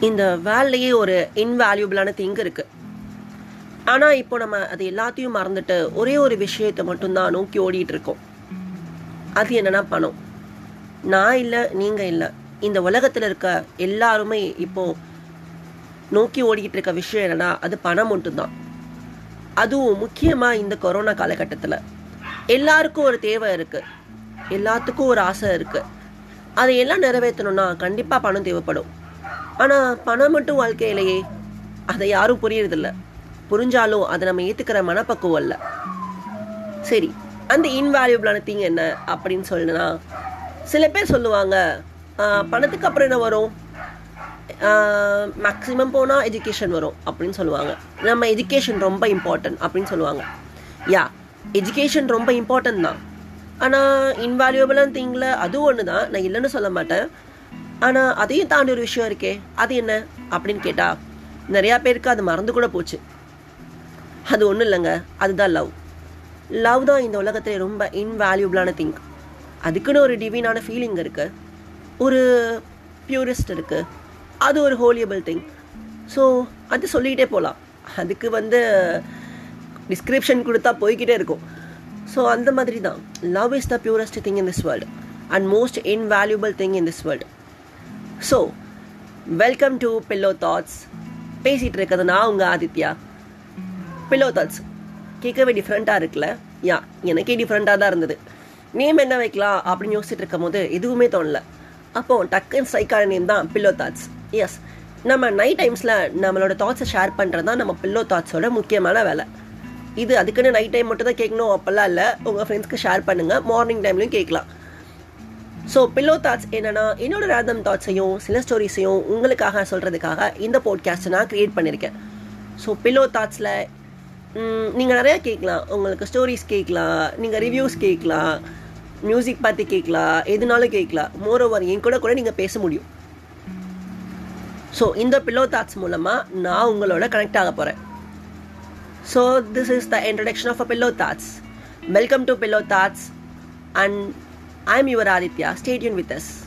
இந்த வேலையே ஒரு இன்வேல்யூபிளான திங் இருக்கு. ஆனால் இப்போ நம்ம அது எல்லாத்தையும் மறந்துட்டு ஒரே ஒரு விஷயத்தை மட்டும்தான் நோக்கி ஓடிட்டு இருக்கோம் அது என்னன்னா பணம். நான் இல்லை நீங்கள் இல்லை. இந்த உலகத்தில் இருக்க எல்லாருமே இப்போ நோக்கி ஓடிக்கிட்டு இருக்க விஷயம் என்னன்னா அது பணம் மட்டும்தான். அதுவும் முக்கியமாக இந்த கொரோனா காலகட்டத்தில். எல்லாருக்கும் ஒரு தேவை இருக்கு. எல்லாத்துக்கும் ஒரு ஆசை இருக்கு. அதை எல்லாம் நிறைவேற்றணும்னா கண்டிப்பாக பணம் தேவைப்படும். ஆனால் பணம் மட்டும் வாழ்க்கையிலேயே அதை யாரும் புரியறதில்ல. புரிஞ்சாலும் அதை நம்ம ஏற்றுக்கிற மனப்பக்குவம் இல்லை சரி அந்த இன்வேல்யூபிளான திங் என்ன அப்படின்னு சொல்லுனா சில பேர் சொல்லுவாங்க பணத்துக்கு அப்புறம் என்ன வரும்? மேக்ஸிமம் போனால் எஜுகேஷன் வரும் அப்படின்னு சொல்லுவாங்க. நம்ம எஜுகேஷன் ரொம்ப இம்பார்ட்டன்ட் அப்படின்னு சொல்லுவாங்க. யா எஜுகேஷன் ரொம்ப இம்பார்ட்டன்ட் தான். ஆனால் இன்வேல்யூபிளான திங்கில் அதுவும் ஒன்று தான் நான் இல்லைன்னு சொல்ல மாட்டேன். ஆனால் அதையும் தாண்டி ஒரு விஷயம் இருக்கே. அது என்ன? அப்படின்னு கேட்டால் நிறையா பேருக்கு அது மறந்து கூட போச்சு. அது ஒன்றும் இல்லைங்க. அதுதான் லவ் லவ் தான் இந்த உலகத்தில் ரொம்ப இன்வேல்யூபிளான திங் அதுக்குன்னு ஒரு டிவினான ஃபீலிங் இருக்குது ஒரு பியூரிஸ்ட் இருக்குது அது ஒரு ஹோலியபிள் திங் ஸோ அது சொல்லிக்கிட்டே போகலாம் அதுக்கு வந்து டிஸ்கிரிப்ஷன் கொடுத்தா போய்கிட்டே இருக்கும். ஸோ அந்த மாதிரி தான் love is the purest thing in this world and most invaluable thing in this world so welcome to pillow thoughts பேசிகிட்டு இருக்கிறது நான் உங்கள் ஆதித்யா. பில்லோ தாட்ஸ் கேட்கவே டிஃப்ரெண்ட்டாக இருக்குல்ல? யா எனக்கே டிஃப்ரெண்ட்டாக தான் இருந்தது. நேம் என்ன வைக்கலாம் அப்படின்னு யோசிச்சுட்டு இருக்கும் போது எதுவுமே தோணல. அப்போ டக்குன்னு ஸ்ட்ரைக்கான நேம் தான் பில்லோ தாட்ஸ் எஸ் நம்ம நைட் டைம்ஸில் நம்மளோட தாட்ஸை ஷேர் பண்ணுறது தான் நம்ம பில்லோ தாட்ஸோட முக்கியமான வேலை. இது அதுக்குன்னு நைட் டைம் மட்டும் தான் கேட்கணும் அப்போல்லாம் இல்லை. உங்கள் ஃப்ரெண்ட்ஸ்க்கு ஷேர் பண்ணுங்கள் மார்னிங் டைம்லையும் கேட்கலாம். ஸோ பில்லோ தாட்ஸ் என்னன்னா என்னோட ரேதம் தாட்ஸையும் சில ஸ்டோரிஸையும் உங்களுக்காக சொல்கிறதுக்காக இந்த போட்காஸ்ட்டை நான் க்ரியேட் பண்ணியிருக்கேன் ஸோ பில்லோ தாட்ஸில் நீங்கள் நிறையா கேட்கலாம். உங்களுக்கு ஸ்டோரிஸ் கேட்கலாம் நீங்கள் ரிவ்யூஸ் கேட்கலாம் மியூசிக் பற்றி கேட்கலாம் எதுனாலும் கேட்கலாம். மோர் ஓவர் என் கூட கூட நீங்கள் பேச முடியும். ஸோ இந்த பில்லோ தாட்ஸ் மூலமாக நான் உங்களோட கனெக்ட் ஆக போகிறேன் so this is the introduction of a pillow thoughts welcome to pillow thoughts and I'm your Aditya. Stay tuned with us.